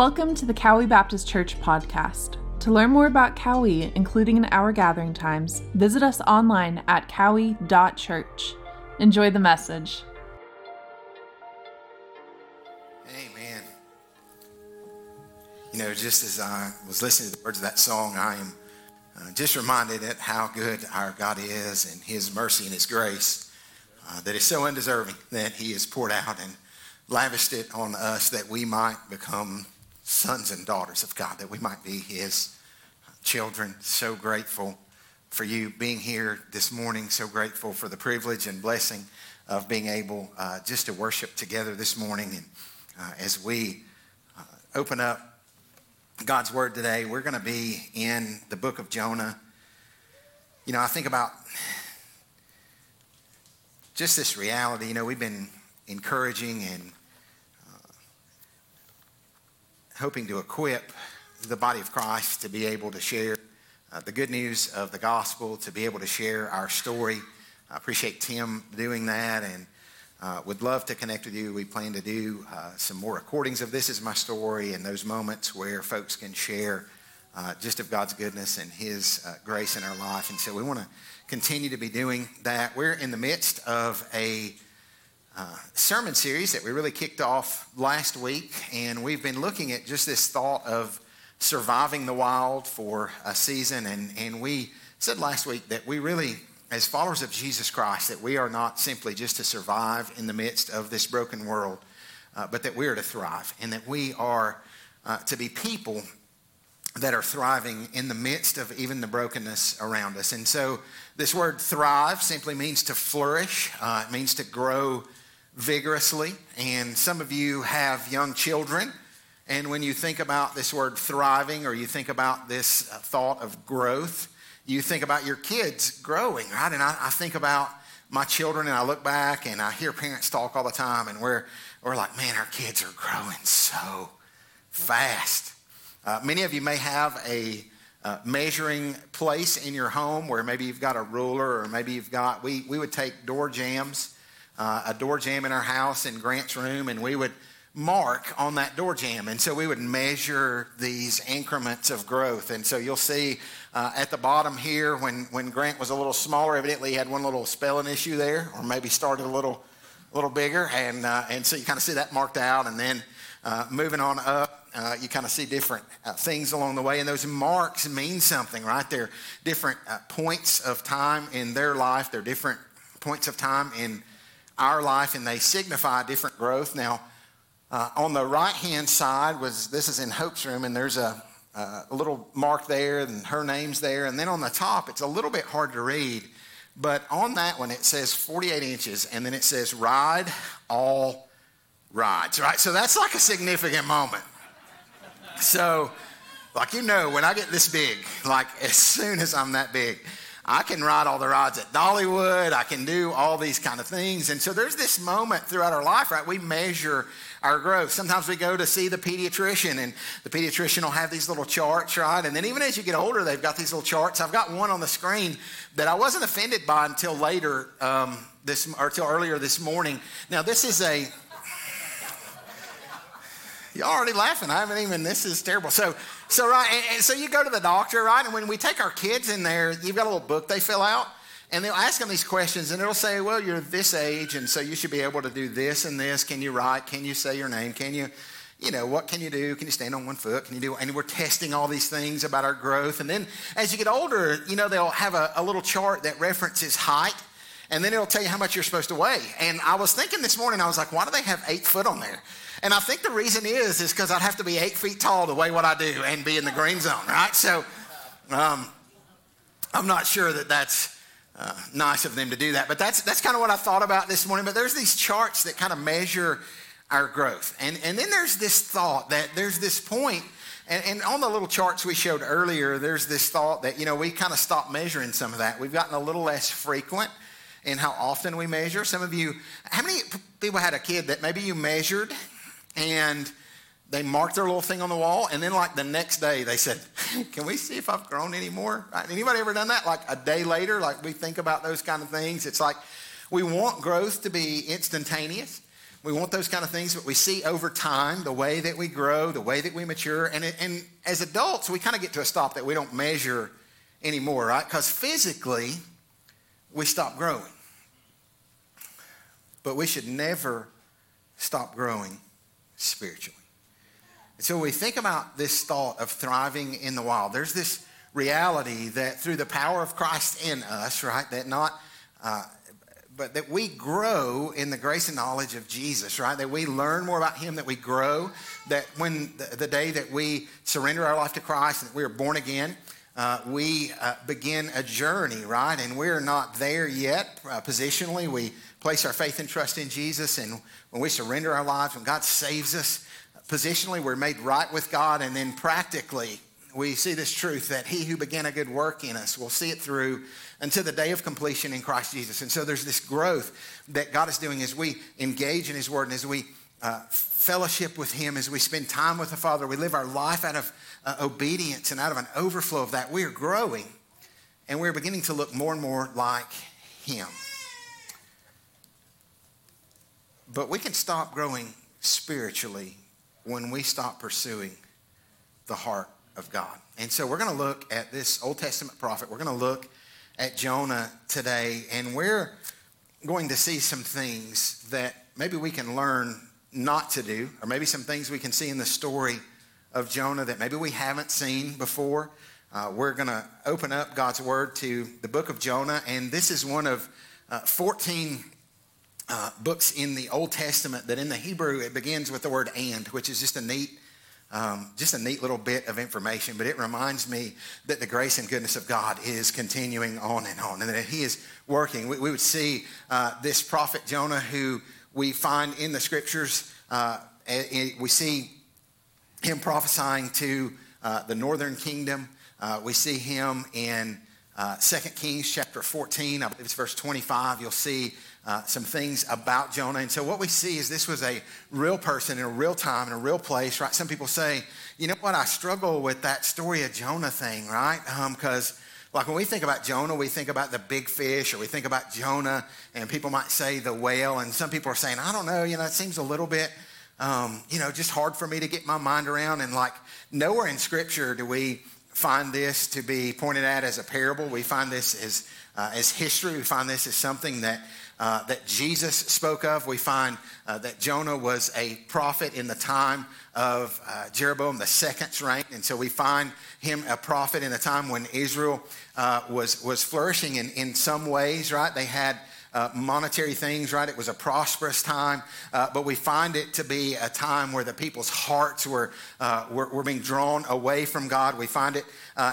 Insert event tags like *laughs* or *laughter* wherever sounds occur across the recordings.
Welcome to the Cowie Baptist Church podcast. To learn more about Cowie, including in our gathering times, visit us online at cowie.church. Enjoy the message. Amen. You know, just as I was listening to the words of that song, I am uh, just reminded at how good our God is and His mercy and His grace uh, that is so undeserving that He has poured out and lavished it on us that we might become sons and daughters of God, that we might be His children. So grateful for you being here this morning. So grateful for the privilege and blessing of being able uh, just to worship together this morning. And uh, as we uh, open up God's Word today, we're going to be in the book of Jonah. You know, I think about just this reality. You know, we've been encouraging and hoping to equip the body of Christ to be able to share uh, the good news of the gospel, to be able to share our story. I appreciate Tim doing that and uh, would love to connect with you. We plan to do uh, some more recordings of This Is My Story and those moments where folks can share uh, just of God's goodness and His uh, grace in our life. And so we want to continue to be doing that. We're in the midst of a uh, sermon series that we really kicked off last week, and we've been looking at just this thought of surviving the wild for a season. And, and we said last week that we really, as followers of Jesus Christ, that we are not simply just to survive in the midst of this broken world, uh, but that we are to thrive, and that we are uh, to be people that are thriving in the midst of even the brokenness around us. And so, this word thrive simply means to flourish, uh, it means to grow vigorously. And some of you have young children. And when you think about this word thriving or you think about this uh, thought of growth, you think about your kids growing, right? And I, I think about my children and I look back and I hear parents talk all the time and we're, we're like, man, our kids are growing so fast. Uh, many of you may have a uh, measuring place in your home where maybe you've got a ruler or maybe you've got, we, we would take door jambs uh, a door jamb in our house in Grant's room, and we would mark on that door jamb. And so we would measure these increments of growth. And so you'll see uh, at the bottom here, when, when Grant was a little smaller, evidently he had one little spelling issue there, or maybe started a little, little bigger. And, uh, and so you kind of see that marked out. And then uh, moving on up, uh, you kind of see different uh, things along the way. And those marks mean something, right? They're different uh, points of time in their life, they're different points of time in our life and they signify different growth. Now, uh, on the right hand side was this is in Hope's room, and there's a, a little mark there, and her name's there. And then on the top, it's a little bit hard to read, but on that one it says 48 inches, and then it says ride all rides, right? So that's like a significant moment. So, like you know, when I get this big, like as soon as I'm that big, I can ride all the rides at Dollywood. I can do all these kind of things. And so there's this moment throughout our life, right? We measure our growth. Sometimes we go to see the pediatrician, and the pediatrician will have these little charts, right? And then even as you get older, they've got these little charts. I've got one on the screen that I wasn't offended by until later um, this, or until earlier this morning. Now, this is a *laughs* you're already laughing. I haven't even, this is terrible. So, so right, and, and so you go to the doctor, right? And when we take our kids in there, you've got a little book they fill out. And they'll ask them these questions, and it'll say, Well, you're this age, and so you should be able to do this and this. Can you write? Can you say your name? Can you, you know, what can you do? Can you stand on one foot? Can you do? And we're testing all these things about our growth. And then as you get older, you know, they'll have a, a little chart that references height, and then it'll tell you how much you're supposed to weigh. And I was thinking this morning, I was like, Why do they have eight foot on there? And I think the reason is is because I'd have to be eight feet tall to weigh what I do and be in the green zone, right? So um, I'm not sure that that's uh, nice of them to do that, but that's that's kind of what I thought about this morning. But there's these charts that kind of measure our growth, and and then there's this thought that there's this point. And, and on the little charts we showed earlier, there's this thought that, you know, we kind of stopped measuring some of that. We've gotten a little less frequent in how often we measure. Some of you, how many people had a kid that maybe you measured and they marked their little thing on the wall, and then like the next day they said, "Can we see if I've grown any more?" Anybody ever done that? Like a day later, like we think about those kind of things. It's like we want growth to be instantaneous, we want those kind of things, but we see over time the way that we grow, the way that we mature. And, it, and as adults, we kind of get to a stop that we don't measure anymore, right? Because physically, we stop growing. But we should never stop growing spiritually. And so we think about this thought of thriving in the wild. There's this reality that through the power of Christ in us, right, that not, uh, but that we grow in the grace and knowledge of Jesus, right? That we learn more about Him, that we grow, that when the, the day that we surrender our life to Christ and that we are born again, uh, we uh, begin a journey, right? And we're not there yet uh, positionally. We place our faith and trust in Jesus, and when we surrender our lives, when God saves us, positionally, we're made right with God, and then practically, we see this truth that he who began a good work in us will see it through until the day of completion in Christ Jesus. And so there's this growth that God is doing as we engage in his word and as we uh, fellowship with him, as we spend time with the Father, we live our life out of uh, obedience and out of an overflow of that. We are growing and we're beginning to look more and more like him. But we can stop growing spiritually when we stop pursuing the heart of God. And so we're going to look at this Old Testament prophet. We're going to look at Jonah today, and we're going to see some things that maybe we can learn not to do, or maybe some things we can see in the story of Jonah that maybe we haven't seen before. Uh, we're going to open up God's Word to the book of Jonah, and this is one of uh, 14 uh, books in the Old Testament that in the Hebrew it begins with the word and, which is just a neat um, just a neat little bit of information, but it reminds me that the grace and goodness of God is continuing on and on, and that He is working. We, we would see uh, this prophet Jonah, who we find in the scriptures, uh, we see him prophesying to uh, the northern kingdom. Uh, we see him in uh, 2 Kings chapter 14, I believe it's verse 25. You'll see uh, some things about Jonah. And so what we see is this was a real person in a real time, in a real place, right? Some people say, you know what, I struggle with that story of Jonah thing, right? Because um, like when we think about Jonah, we think about the big fish, or we think about Jonah, and people might say the whale, and some people are saying, I don't know, you know, it seems a little bit, um, you know, just hard for me to get my mind around. And like nowhere in Scripture do we find this to be pointed at as a parable. We find this as uh, as history. We find this as something that uh, that Jesus spoke of. We find uh, that Jonah was a prophet in the time of uh, Jeroboam second's reign. And so we find him a prophet in a time when Israel uh, was, was flourishing in, in some ways, right? They had uh, monetary things, right? It was a prosperous time, uh, but we find it to be a time where the people's hearts were, were, were, being drawn away from God. We find it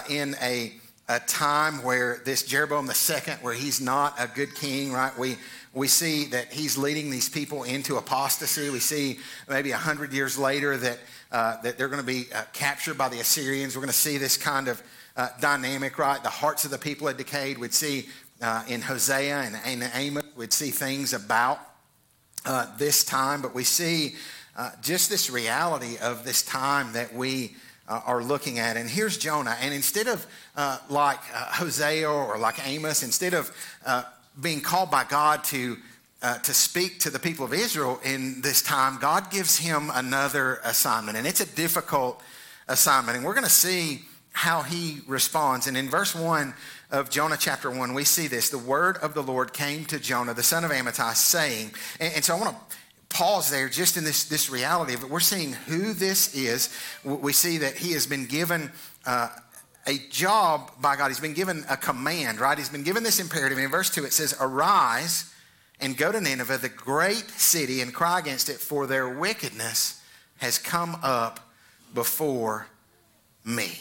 in a, a time where this Jeroboam II, where he's not a good king, right? We, we see that he's leading these people into apostasy. We see maybe 100 years later that, uh, that they're going to be uh, captured by the Assyrians. We're going to see this kind of uh, dynamic, right? The hearts of the people had decayed. We'd see uh, in Hosea and, and Amos, we'd see things about uh, this time, but we see uh, just this reality of this time that we are looking at. And here's Jonah. And instead of like Hosea or like Amos, instead of being called by God to, uh, to speak to the people of Israel in this time, God gives him another assignment. And it's a difficult assignment. And we're going to see how he responds. And in verse 1 of Jonah chapter 1, we see this. The word of the Lord came to Jonah, the son of Amittai, saying, and, and so I want to pause there just in this, this reality it. We're seeing who this is. We see that he has been given uh, a job by God. He's been given a command, right? He's been given this imperative. In verse 2, it says, Arise and go to Nineveh, the great city, and cry against it, for their wickedness has come up before me.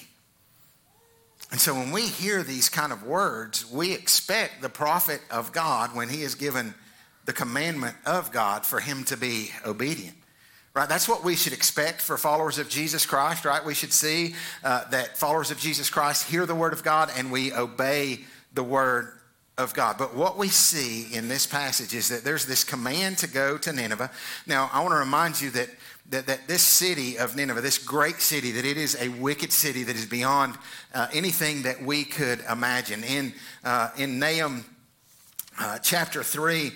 And so when we hear these kind of words, we expect the prophet of God, when he is given the commandment of God, for him to be obedient. Right? That's what we should expect for followers of Jesus Christ, right? We should see uh, that followers of Jesus Christ hear the word of God and we obey the word of God. But what we see in this passage is that there's this command to go to Nineveh. Now, I want to remind you that, that, that this city of Nineveh, this great city, that it is a wicked city that is beyond uh, anything that we could imagine. In, uh, in Nahum uh, chapter 3,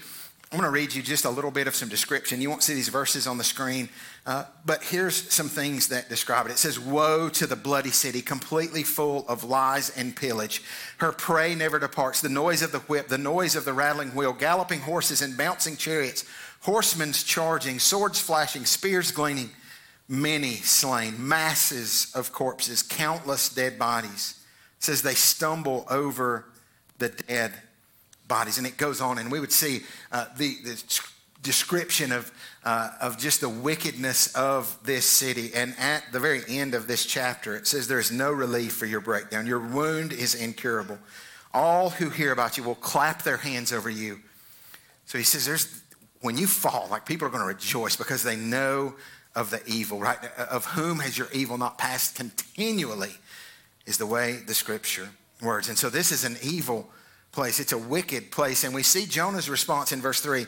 I'm going to read you just a little bit of some description. You won't see these verses on the screen, uh, but here's some things that describe it. It says, Woe to the bloody city, completely full of lies and pillage. Her prey never departs. The noise of the whip, the noise of the rattling wheel, galloping horses and bouncing chariots, horsemen charging, swords flashing, spears gleaming, many slain, masses of corpses, countless dead bodies. It says, They stumble over the dead bodies. And it goes on, and we would see uh, the, the, description of, uh, of just the wickedness of this city. And at the very end of this chapter, it says, There is no relief for your breakdown. Your wound is incurable. All who hear about you will clap their hands over you. So he says, There's when you fall, like people are going to rejoice because they know of the evil, right? Of whom has your evil not passed continually, is the way the scripture words. And so this is an evil place. It's a wicked place. And we see Jonah's response in verse 3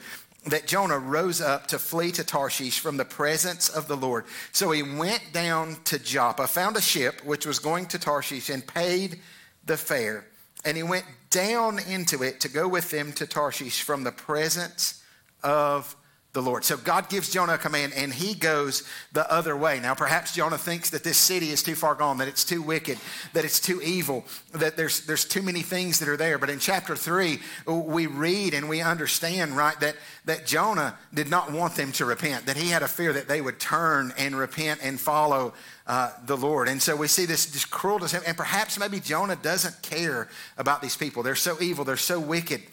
that Jonah rose up to flee to Tarshish from the presence of the Lord. So he went down to Joppa, found a ship which was going to Tarshish, and paid the fare. And he went down into it to go with them to Tarshish from the presence of the Lord. So God gives Jonah a command and he goes the other way. Now, perhaps Jonah thinks that this city is too far gone, that it's too wicked, that it's too evil, that there's, there's too many things that are there. But in chapter three, we read and we understand, right, that, that Jonah did not want them to repent, that he had a fear that they would turn and repent and follow uh, the Lord. And so we see this, this cruelty, and perhaps maybe Jonah doesn't care about these people. They're so evil, they're so wicked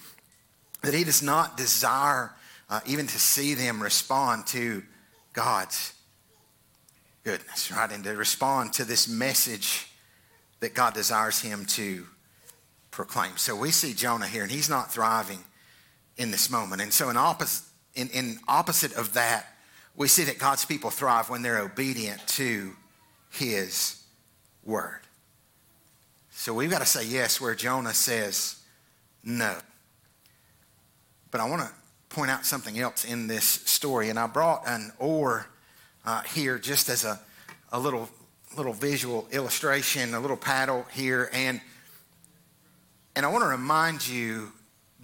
that he does not desire uh, even to see them respond to God's goodness, right? And to respond to this message that God desires him to proclaim. So we see Jonah here, and he's not thriving in this moment. And so, in opposite, in, in opposite of that, we see that God's people thrive when they're obedient to his word. So we've got to say yes where Jonah says no. But I want to point out something else in this story. And I brought an oar uh, here just as a, a little, little visual illustration, a little paddle here. And, and I want to remind you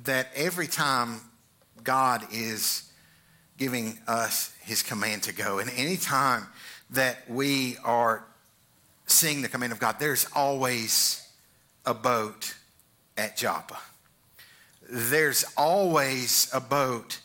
that every time God is giving us his command to go, and any time that we are seeing the command of God, there's always a boat at Joppa there's always a boat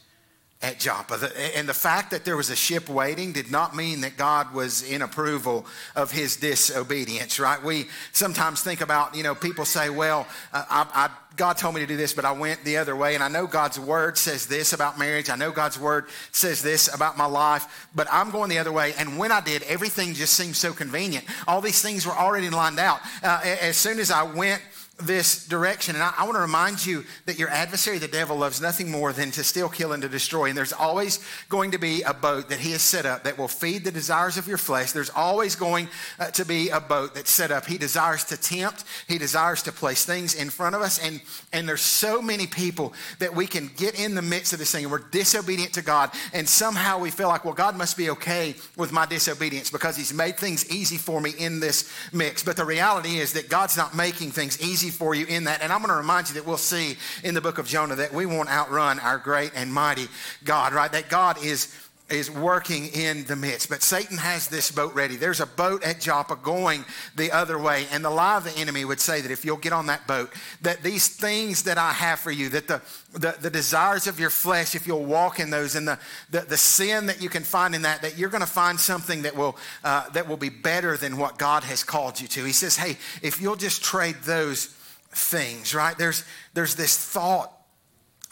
at Joppa. And the fact that there was a ship waiting did not mean that God was in approval of his disobedience, right? We sometimes think about, you know, people say, well, I, I, God told me to do this, but I went the other way. And I know God's word says this about marriage. I know God's word says this about my life, but I'm going the other way. And when I did, everything just seemed so convenient. All these things were already lined out. Uh, as soon as I went, this direction. And I, I want to remind you that your adversary, the devil, loves nothing more than to steal, kill, and to destroy. And there's always going to be a boat that he has set up that will feed the desires of your flesh. There's always going uh, to be a boat that's set up. He desires to tempt, he desires to place things in front of us. And, and there's so many people that we can get in the midst of this thing and we're disobedient to God. And somehow we feel like, well, God must be okay with my disobedience because he's made things easy for me in this mix. But the reality is that God's not making things easy for you in that. And I'm going to remind you that we'll see in the book of Jonah that we won't outrun our great and mighty God, right? That God is is working in the midst. But Satan has this boat ready. There's a boat at Joppa going the other way. And the lie of the enemy would say that if you'll get on that boat, that these things that I have for you, that the, the, the desires of your flesh, if you'll walk in those, and the, the, the sin that you can find in that, that you're going to find something that will, uh, that will be better than what God has called you to. He says, hey, if you'll just trade those things, right? There's, there's this thought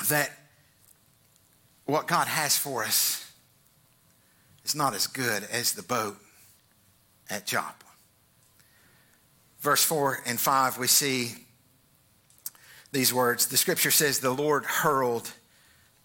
that what God has for us is not as good as the boat at Joppa. Verse 4 and 5, we see these words. The scripture says, The Lord hurled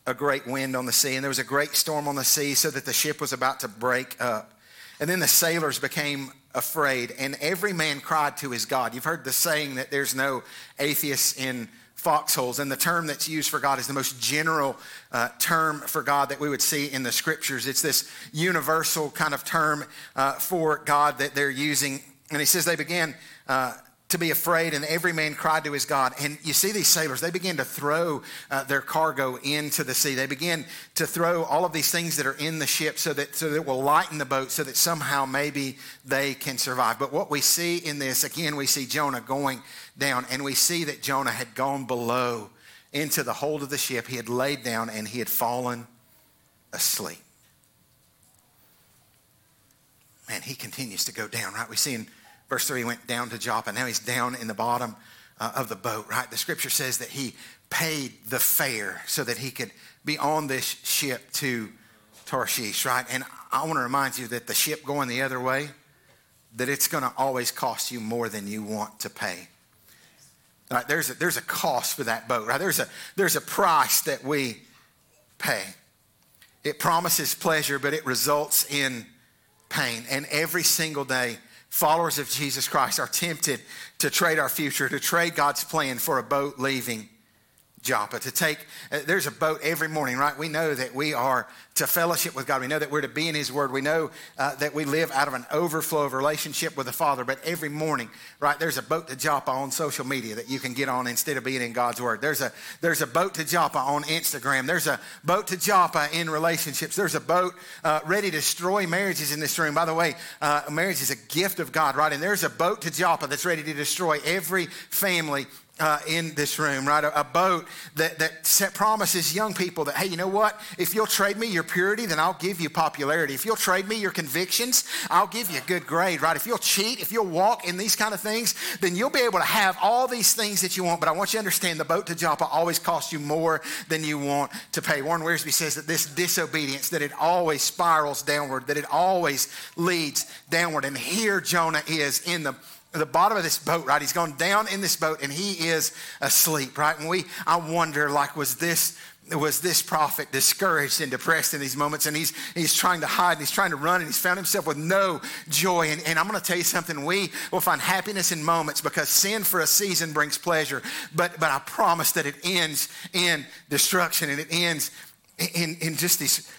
a great wind on the sea, and there was a great storm on the sea, so that the ship was about to break up. And then the sailors became afraid, and every man cried to his God. You've heard the saying that there's no atheists in foxholes, and the term that's used for God is the most general uh, term for God that we would see in the scriptures. It's this universal kind of term uh, for God that they're using. And he says they began uh, to be afraid, and every man cried to his God. And you see these sailors, they begin to throw uh, their cargo into the sea. They begin to throw all of these things that are in the ship so that, so that it will lighten the boat so that somehow maybe they can survive. But what we see in this, again, we see Jonah going down, and we see that Jonah had gone below into the hold of the ship. He had laid down and he had fallen asleep. Man, he continues to go down, right? We see in verse 3 he went down to Joppa. Now he's down in the bottom uh, of the boat, right? The scripture says that he paid the fare so that he could be on this ship to Tarshish, right? And I want to remind you that the ship going the other way, that it's going to always cost you more than you want to pay. Right? There's a, there's a cost for that boat, right? There's a, there's a price that we pay. It promises pleasure, but it results in pain. And every single day, followers of Jesus Christ are tempted to trade our future, to trade God's plan for a boat leaving Joppa, to take, uh, there's a boat every morning, right? We know that we are to fellowship with God. We know that we're to be in His Word. We know uh, that we live out of an overflow of relationship with the Father. But every morning, right, there's a boat to Joppa on social media that you can get on instead of being in God's Word. There's a, there's a boat to Joppa on Instagram. There's a boat to Joppa in relationships. There's a boat uh, ready to destroy marriages in this room. By the way, uh, marriage is a gift of God, right? And there's a boat to Joppa that's ready to destroy every family uh, in this room, right? A, a, boat that, that set, promises young people that, hey, you know what? If you'll trade me your purity, then I'll give you popularity. If you'll trade me your convictions, I'll give you a good grade, right? If you'll cheat, if you'll walk in these kind of things, then you'll be able to have all these things that you want. But I want you to understand the boat to Joppa always costs you more than you want to pay. Warren Wiersbe says that this disobedience, that it always spirals downward, that it always leads downward. And here Jonah is in the the bottom of this boat, right? He's gone down in this boat and he is asleep, right? And we, I wonder, like, was this was this prophet discouraged and depressed in these moments? And he's he's trying to hide and he's trying to run and he's found himself with no joy. And, and i'm going to tell you something. We will find happiness in moments because sin for a season brings pleasure. But but i promise that it ends in destruction and it ends in in just this,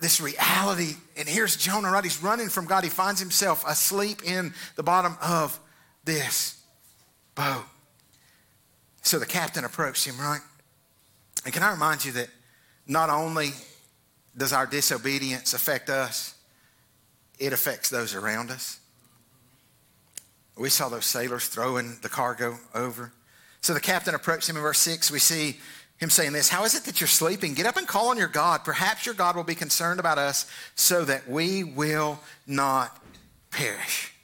this reality. And here's jonah right? He's running from god. He finds himself asleep in the bottom of this boat. So the captain approached him, right? And can I remind you that not only does our disobedience affect us, it affects those around us. We saw those sailors throwing the cargo over. So the captain approached him in verse 6. We see him saying this How is it that you're sleeping? Get up and call on your God. Perhaps your God will be concerned about us so that we will not perish.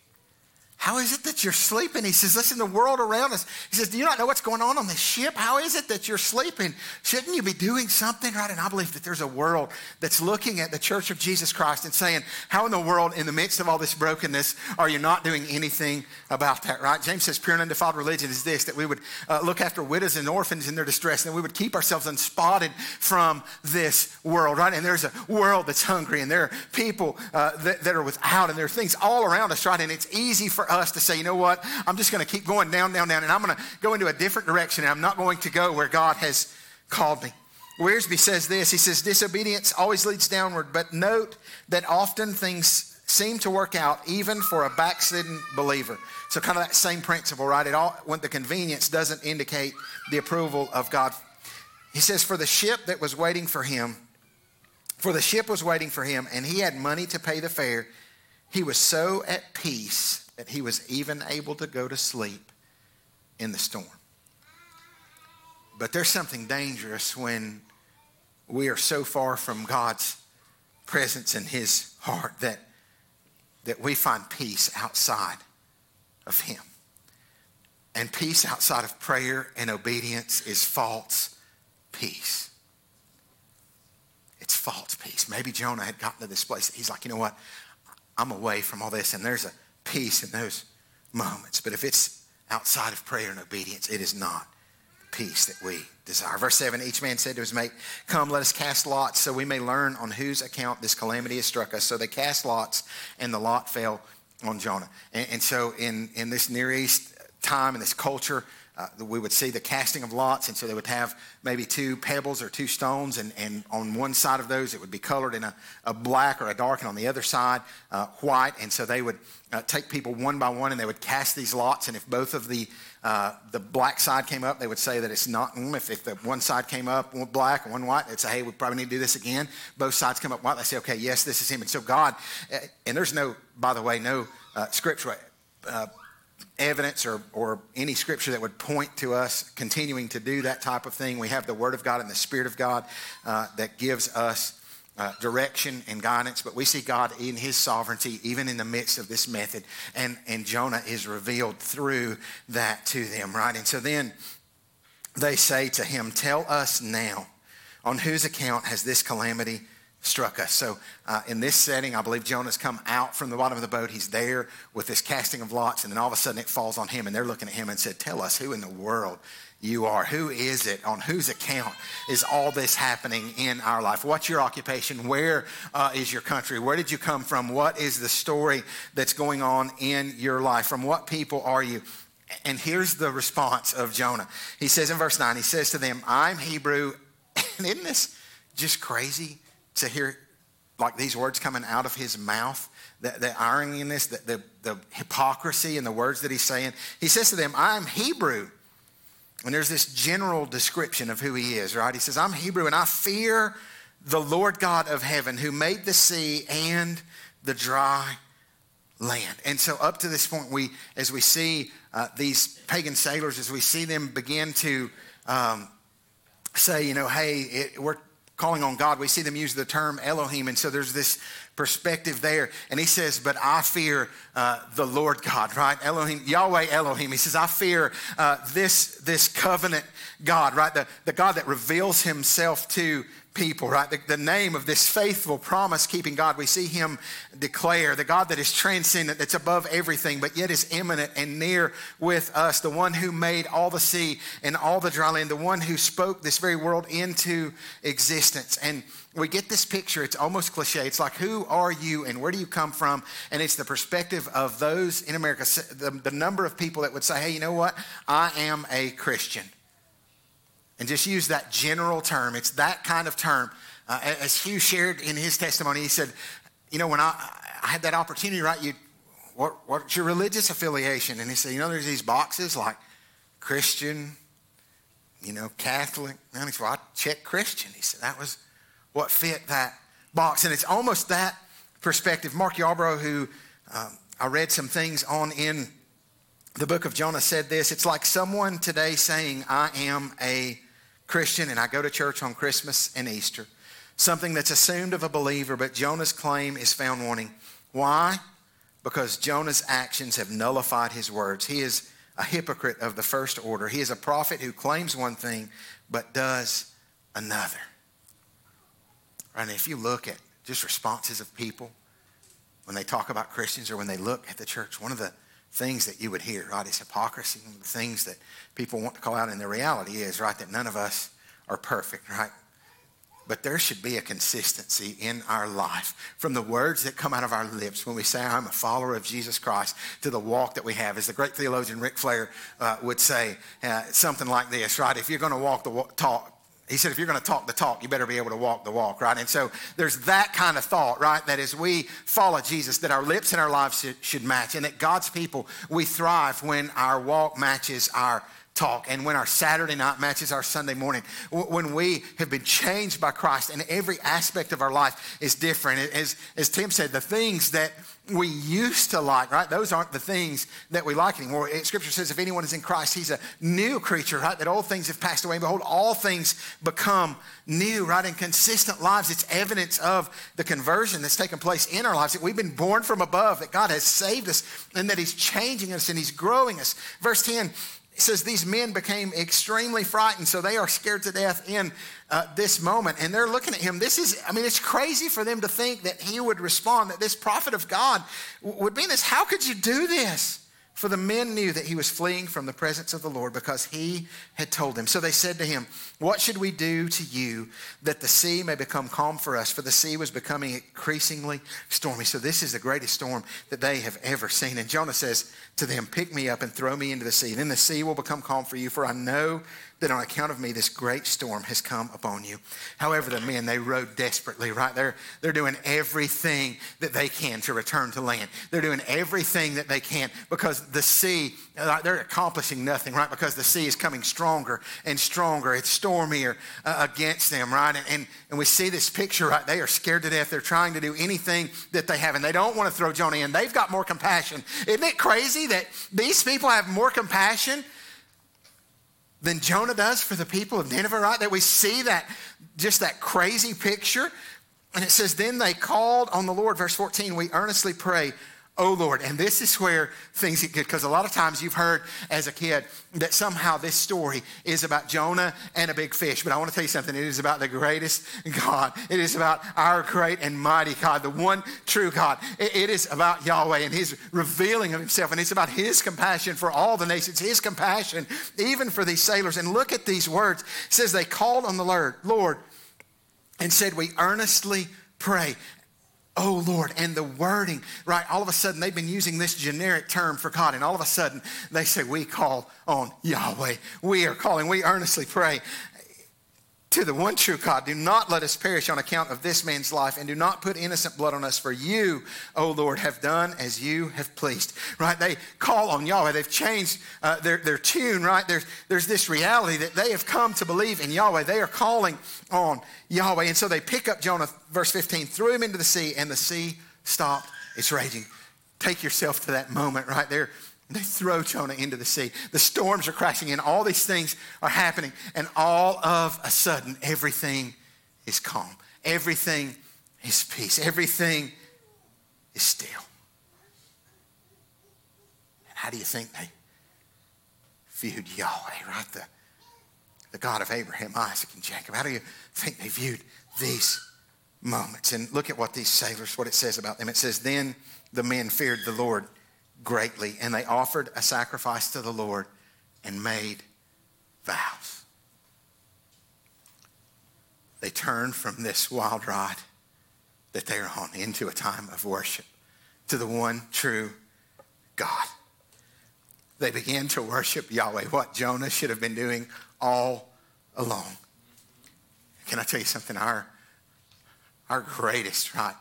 How is it that you're sleeping? He says, Listen, the world around us. He says, Do you not know what's going on on this ship? How is it that you're sleeping? Shouldn't you be doing something, right? And I believe that there's a world that's looking at the church of Jesus Christ and saying, How in the world, in the midst of all this brokenness, are you not doing anything about that, right? James says, Pure and undefiled religion is this that we would uh, look after widows and orphans in their distress, and we would keep ourselves unspotted from this world, right? And there's a world that's hungry, and there are people uh, that, that are without, and there are things all around us, right? And it's easy for us to say, you know what? I'm just going to keep going down, down, down, and I'm going to go into a different direction, and I'm not going to go where God has called me. Wiersbe says this He says, Disobedience always leads downward, but note that often things seem to work out even for a backslidden believer. So, kind of that same principle, right? It all, when the convenience doesn't indicate the approval of God. He says, For the ship that was waiting for him, for the ship was waiting for him, and he had money to pay the fare, he was so at peace that he was even able to go to sleep in the storm. But there's something dangerous when we are so far from God's presence in his heart that, that we find peace outside of him. And peace outside of prayer and obedience is false peace. It's false peace. Maybe Jonah had gotten to this place. He's like, you know what? I'm away from all this, and there's a peace in those moments. But if it's outside of prayer and obedience, it is not peace that we desire. Verse 7 Each man said to his mate, Come, let us cast lots so we may learn on whose account this calamity has struck us. So they cast lots, and the lot fell on Jonah. And, and so, in, in this Near East time, in this culture, uh, we would see the casting of lots, and so they would have maybe two pebbles or two stones, and, and on one side of those it would be colored in a, a black or a dark, and on the other side uh, white. And so they would uh, take people one by one, and they would cast these lots, and if both of the uh, the black side came up, they would say that it's not. Mm, if, if the one side came up one black and one white, they'd say, "Hey, we probably need to do this again." Both sides come up white. They say, "Okay, yes, this is him." And so God, uh, and there's no, by the way, no uh, scriptural evidence or, or any scripture that would point to us continuing to do that type of thing. We have the Word of God and the Spirit of God uh, that gives us uh, direction and guidance, but we see God in His sovereignty, even in the midst of this method. And, and Jonah is revealed through that to them, right? And so then they say to him, Tell us now, on whose account has this calamity struck us. So, uh, in this setting, I believe Jonah's come out from the bottom of the boat. He's there with this casting of lots, and then all of a sudden it falls on him, and they're looking at him and said, Tell us who in the world you are. Who is it? On whose account is all this happening in our life? What's your occupation? Where uh, is your country? Where did you come from? What is the story that's going on in your life? From what people are you? And here's the response of Jonah. He says in verse 9, he says to them, I'm Hebrew. *laughs* And isn't this just crazy? To hear like these words coming out of his mouth, the, the irony in this, the, the, the hypocrisy in the words that he's saying. He says to them, I'm Hebrew. And there's this general description of who he is, right? He says, I'm Hebrew and I fear the Lord God of heaven who made the sea and the dry land. And so, up to this point, we, as we see uh, these pagan sailors, as we see them begin to um, say, you know, hey, it, we're calling on God, we see them use the term Elohim. And so there's this perspective there. And he says, But I fear uh, the Lord God, right? Elohim, Yahweh Elohim. He says, I fear uh, this, this covenant God, right? The, the God that reveals himself to people, right? The, the name of this faithful, promise keeping God, we see him declare the God that is transcendent, that's above everything, but yet is immanent and near with us, the one who made all the sea and all the dry land, the one who spoke this very world into existence. And we get this picture, it's almost cliche. It's like, who are you and where do you come from? And it's the perspective of those in America, the, the number of people that would say, hey, you know what? I am a Christian and just use that general term. It's that kind of term. Uh, as Hugh shared in his testimony, he said, You know, when I, I had that opportunity, right, you, what, what's your religious affiliation? And he said, You know, there's these boxes like Christian, you know, Catholic. And he said, Well, I checked Christian. He said, That was what fit that box. And it's almost that perspective. Mark Yarbrough, who um, I read some things on in the book of Jonah, said this It's like someone today saying, I am a Christian and I go to church on Christmas and Easter. Something that's assumed of a believer, but Jonah's claim is found wanting. Why? Because Jonah's actions have nullified his words. He is a hypocrite of the first order. He is a prophet who claims one thing but does another. Right? And if you look at just responses of people when they talk about Christians or when they look at the church, one of the things that you would hear, right? is hypocrisy, the things that people want to call out. And the reality is, right, that none of us are perfect, right? But there should be a consistency in our life from the words that come out of our lips when we say, I'm a follower of Jesus Christ, to the walk that we have. As the great theologian Ric Flair uh, would say, uh, something like this, right? If you're going to walk the walk, talk, he said, if you're going to talk the talk, you better be able to walk the walk, right? And so there's that kind of thought, right? That as we follow Jesus, that our lips and our lives should, should match, and that God's people, we thrive when our walk matches our talk and when our Saturday night matches our Sunday morning, when we have been changed by Christ and every aspect of our life is different. As, as Tim said, the things that we used to like, right? Those aren't the things that we like anymore. Scripture says if anyone is in Christ, he's a new creature, right? That old things have passed away. Behold, all things become new, right? In consistent lives, it's evidence of the conversion that's taken place in our lives, that we've been born from above, that God has saved us, and that he's changing us and he's growing us. Verse 10 it says these men became extremely frightened, so they are scared to death in uh, this moment. And they're looking at him. This is, I mean, it's crazy for them to think that he would respond, that this prophet of God would be this. How could you do this? For the men knew that he was fleeing from the presence of the Lord because he had told them. So they said to him, What should we do to you that the sea may become calm for us? For the sea was becoming increasingly stormy. So this is the greatest storm that they have ever seen. And Jonah says to them, Pick me up and throw me into the sea. Then the sea will become calm for you, for I know that on account of me, this great storm has come upon you. However, the men, they rowed desperately, right? They're, they're doing everything that they can to return to land. They're doing everything that they can because the sea, they're accomplishing nothing, right? Because the sea is coming stronger and stronger. It's stormier uh, against them, right? And, and, and we see this picture, right? They are scared to death. They're trying to do anything that they have, and they don't want to throw Jonah in. They've got more compassion. Isn't it crazy that these people have more compassion than Jonah does for the people of Nineveh, right? That we see that, just that crazy picture. And it says, Then they called on the Lord, verse 14, we earnestly pray, oh Lord. And this is where things get good because a lot of times you've heard as a kid that somehow this story is about Jonah and a big fish. But I want to tell you something. It is about the greatest God. It is about our great and mighty God, the one true God. it is about Yahweh and his revealing of himself. And it's about his compassion for all the nations, his compassion even for these sailors. And look at these words. It says they called on the Lord, Lord, and said, We earnestly pray. Oh Lord, and the wording, right? All of a sudden, they've been using this generic term for God, and all of a sudden, they say, We call on Yahweh. We are calling, we earnestly pray to the one true God. Do not let us perish on account of this man's life, and do not put innocent blood on us, for you, O Lord, have done as you have pleased. Right? They call on Yahweh. They've changed uh, their, their tune, right? There's, there's this reality that they have come to believe in Yahweh. They are calling on Yahweh. And so they pick up Jonah, verse 15, threw him into the sea, and the sea stopped its raging. Take yourself to that moment right there they throw Jonah into the sea. The storms are crashing in. All these things are happening. And all of a sudden, everything is calm. Everything is peace. Everything is still. And how do you think they viewed Yahweh, right? The, the God of Abraham, Isaac, and Jacob. How do you think they viewed these moments? And look at what these sailors, what it says about them. It says, Then the men feared the Lord greatly, and they offered a sacrifice to the Lord and made vows. They turned from this wild ride that they are on into a time of worship to the one true God. They began to worship Yahweh, what Jonah should have been doing all along. Can I tell you something? Our, our greatest, right?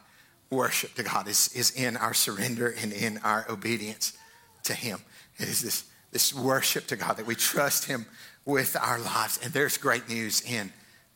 Worship to God is, is in our surrender and in our obedience to Him. It is this, this worship to God that we trust Him with our lives. And there's great news in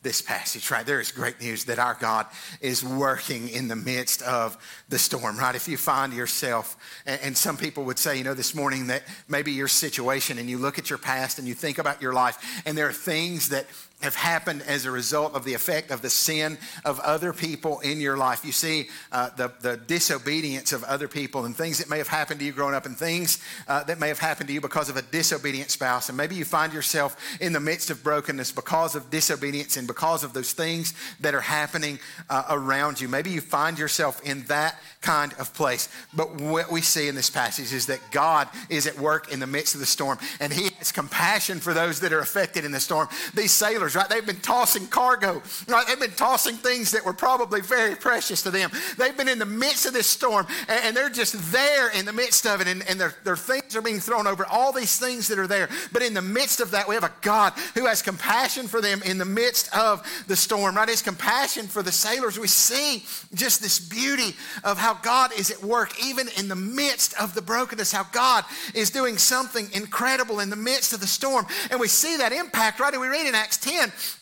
this passage, right? There is great news that our God is working in the midst of the storm, right? If you find yourself, and, some people would say, you know, this morning that maybe your situation and you look at your past and you think about your life, and there are things that have happened as a result of the effect of the sin of other people in your life. You see uh, the, the disobedience of other people and things that may have happened to you growing up and things uh, that may have happened to you because of a disobedient spouse. And maybe you find yourself in the midst of brokenness because of disobedience and because of those things that are happening uh, around you. Maybe you find yourself in that kind of place. But what we see in this passage is that God is at work in the midst of the storm and He has compassion for those that are affected in the storm. These sailors right? They've been tossing cargo, right? They've been tossing things that were probably very precious to them. They've been in the midst of this storm and, they're just there in the midst of it and, and their, their things are being thrown over, all these things that are there. But in the midst of that, we have a God who has compassion for them in the midst of the storm, right? His compassion for the sailors. We see just this beauty of how God is at work, even in the midst of the brokenness, how God is doing something incredible in the midst of the storm. And we see that impact, right? And we read in Acts 10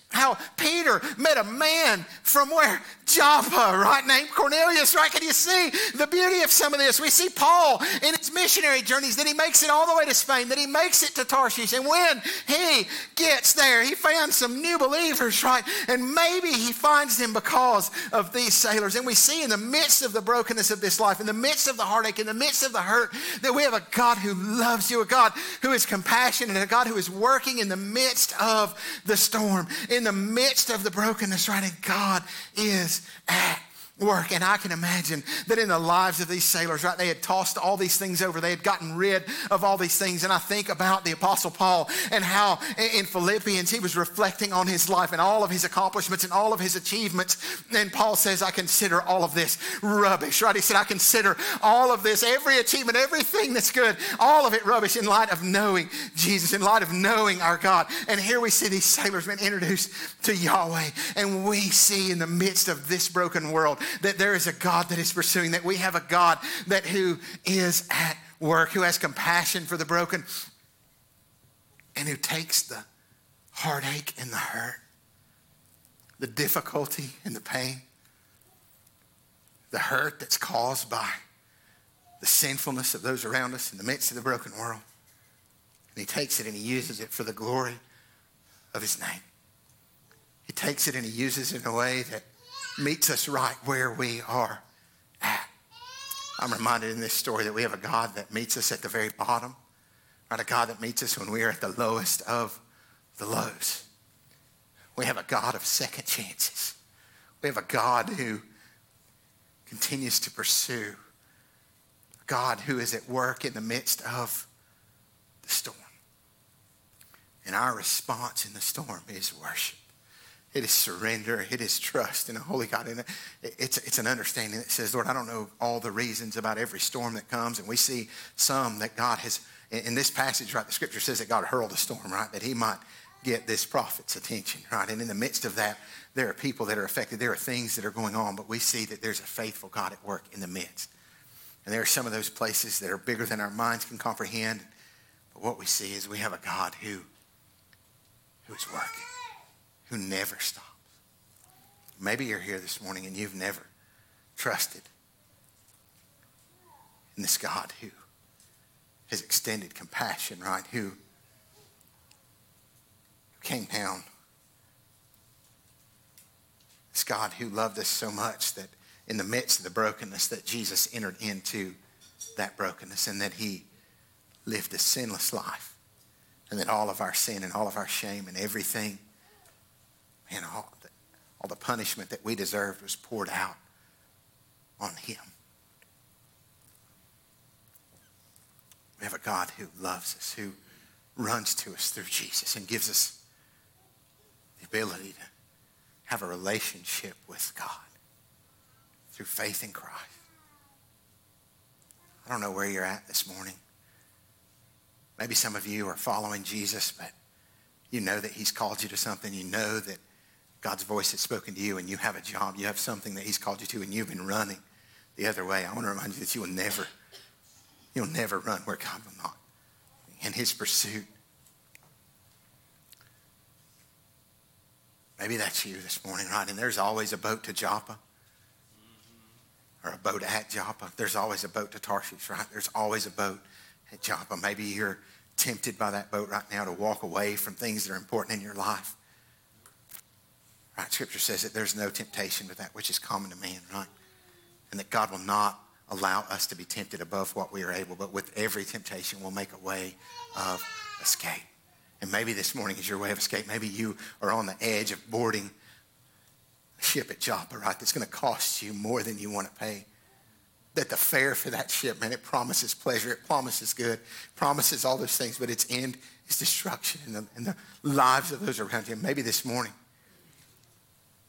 how Peter met a man from where? Joppa, right? Named Cornelius, right? Can you see the beauty of some of this? We see Paul in his missionary journeys that he makes it all the way to Spain, that he makes it to Tarshish. And when he gets there, he found some new believers, right? And maybe he finds them because of these sailors. And we see in the midst of the brokenness of this life, in the midst of the heartache, in the midst of the hurt, that we have a God who loves you, a God who is compassionate, a God who is working in the midst of the storm, in the midst of the brokenness, right? And God is at ah, work. And I can imagine that in the lives of these sailors, right, they had tossed all these things over. They had gotten rid of all these things. And I think about the Apostle Paul and how in Philippians he was reflecting on his life and all of his accomplishments and all of his achievements. And Paul says, I consider all of this rubbish, right? He said, I consider all of this, every achievement, everything that's good, all of it rubbish in light of knowing Jesus, in light of knowing our God. And here we see these sailors being introduced to Yahweh. And we see in the midst of this broken world that there is a God that is pursuing, that we have a God that who is at work, who has compassion for the broken, and who takes the heartache and the hurt, the difficulty and the pain, the hurt that's caused by the sinfulness of those around us in the midst of the broken world. And he takes it and he uses it for the glory of his name. He takes it and he uses it in a way that meets us right where we are at. I'm reminded in this story that we have a God that meets us at the very bottom, right? A God that meets us when we are at the lowest of the lows. We have a God of second chances. We have a God who continues to pursue, a God who is at work in the midst of the storm. And our response in the storm is worship. It is surrender. It is trust in a holy God. And it's, it's an understanding that says, Lord, I don't know all the reasons about every storm that comes. And we see some that God has, in this passage, right, the scripture says that God hurled a storm, right, that he might get this prophet's attention, right? And in the midst of that, there are people that are affected. There are things that are going on, but we see that there's a faithful God at work in the midst. And there are some of those places that are bigger than our minds can comprehend. But what we see is we have a God who, who is working who never stops. Maybe you're here this morning and you've never trusted in this God who has extended compassion, right? Who came down. This God who loved us so much that in the midst of the brokenness that Jesus entered into that brokenness and that he lived a sinless life and that all of our sin and all of our shame and everything and all the, all the punishment that we deserved was poured out on him. We have a God who loves us, who runs to us through Jesus and gives us the ability to have a relationship with God through faith in Christ. I don't know where you're at this morning. Maybe some of you are following Jesus, but you know that he's called you to something. You know that God's voice has spoken to you and you have a job, you have something that He's called you to, and you've been running the other way, I want to remind you that you will never, you'll never run where God will not. In His pursuit. Maybe that's you this morning, right? And there's always a boat to Joppa or a boat at Joppa. There's always a boat to Tarshish, right? There's always a boat at Joppa. Maybe you're tempted by that boat right now to walk away from things that are important in your life. Right? Scripture says that there's no temptation with that which is common to man, right? And that God will not allow us to be tempted above what we are able, but with every temptation, we'll make a way of escape. And maybe this morning is your way of escape. Maybe you are on the edge of boarding a ship at Joppa, right? That's going to cost you more than you want to pay. That the fare for that ship, man, it promises pleasure, it promises good, promises all those things, but its end is destruction the, in the lives of those around you. Maybe this morning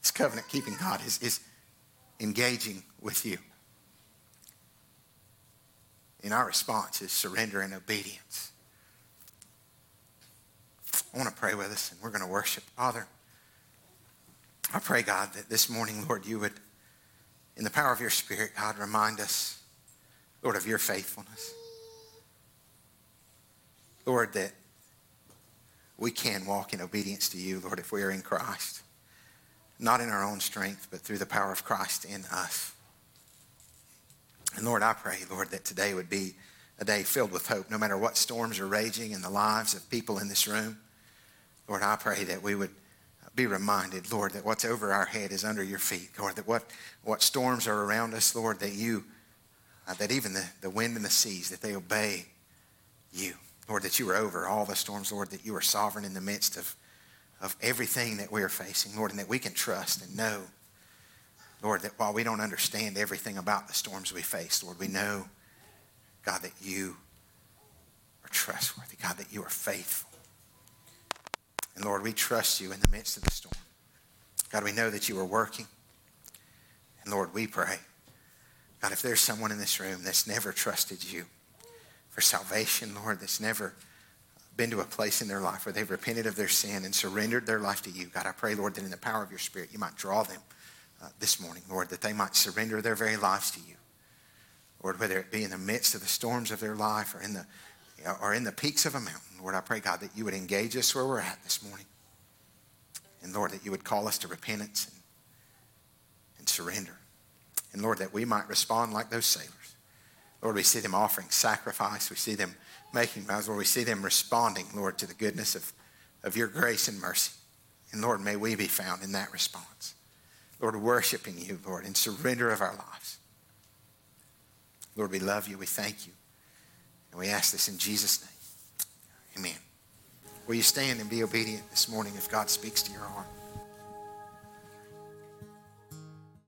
this covenant keeping God is, is engaging with you. And our response is surrender and obedience. I want to pray with us and we're going to worship. Father, I pray, God, that this morning, Lord, you would, in the power of your Spirit, God, remind us, Lord, of your faithfulness. Lord, that we can walk in obedience to you, Lord, if we are in Christ not in our own strength, but through the power of Christ in us. And Lord, I pray, Lord, that today would be a day filled with hope, no matter what storms are raging in the lives of people in this room. Lord, I pray that we would be reminded, Lord, that what's over our head is under your feet, Lord, that what, what storms are around us, Lord, that you, uh, that even the, the wind and the seas, that they obey you. Lord, that you are over all the storms, Lord, that you are sovereign in the midst of of everything that we're facing, Lord, and that we can trust and know, Lord, that while we don't understand everything about the storms we face, Lord, we know, God, that you are trustworthy, God, that you are faithful. And Lord, we trust you in the midst of the storm. God, we know that you are working. And Lord, we pray, God, if there's someone in this room that's never trusted you for salvation, Lord, that's never been to a place in their life where they've repented of their sin and surrendered their life to you, God, I pray, Lord, that in the power of your Spirit, you might draw them uh, this morning, Lord, that they might surrender their very lives to you. Lord, whether it be in the midst of the storms of their life or in the, you know, or in the peaks of a mountain, Lord, I pray, God, that you would engage us where we're at this morning. And Lord, that you would call us to repentance and, and surrender. And Lord, that we might respond like those sailors. Lord, we see them offering sacrifice. We see them making vows. Lord, we see them responding, Lord, to the goodness of, of your grace and mercy. And Lord, may we be found in that response. Lord, worshiping you, Lord, in surrender of our lives. Lord, we love you. We thank you. And we ask this in Jesus' name. Amen. Will you stand and be obedient this morning if God speaks to your heart?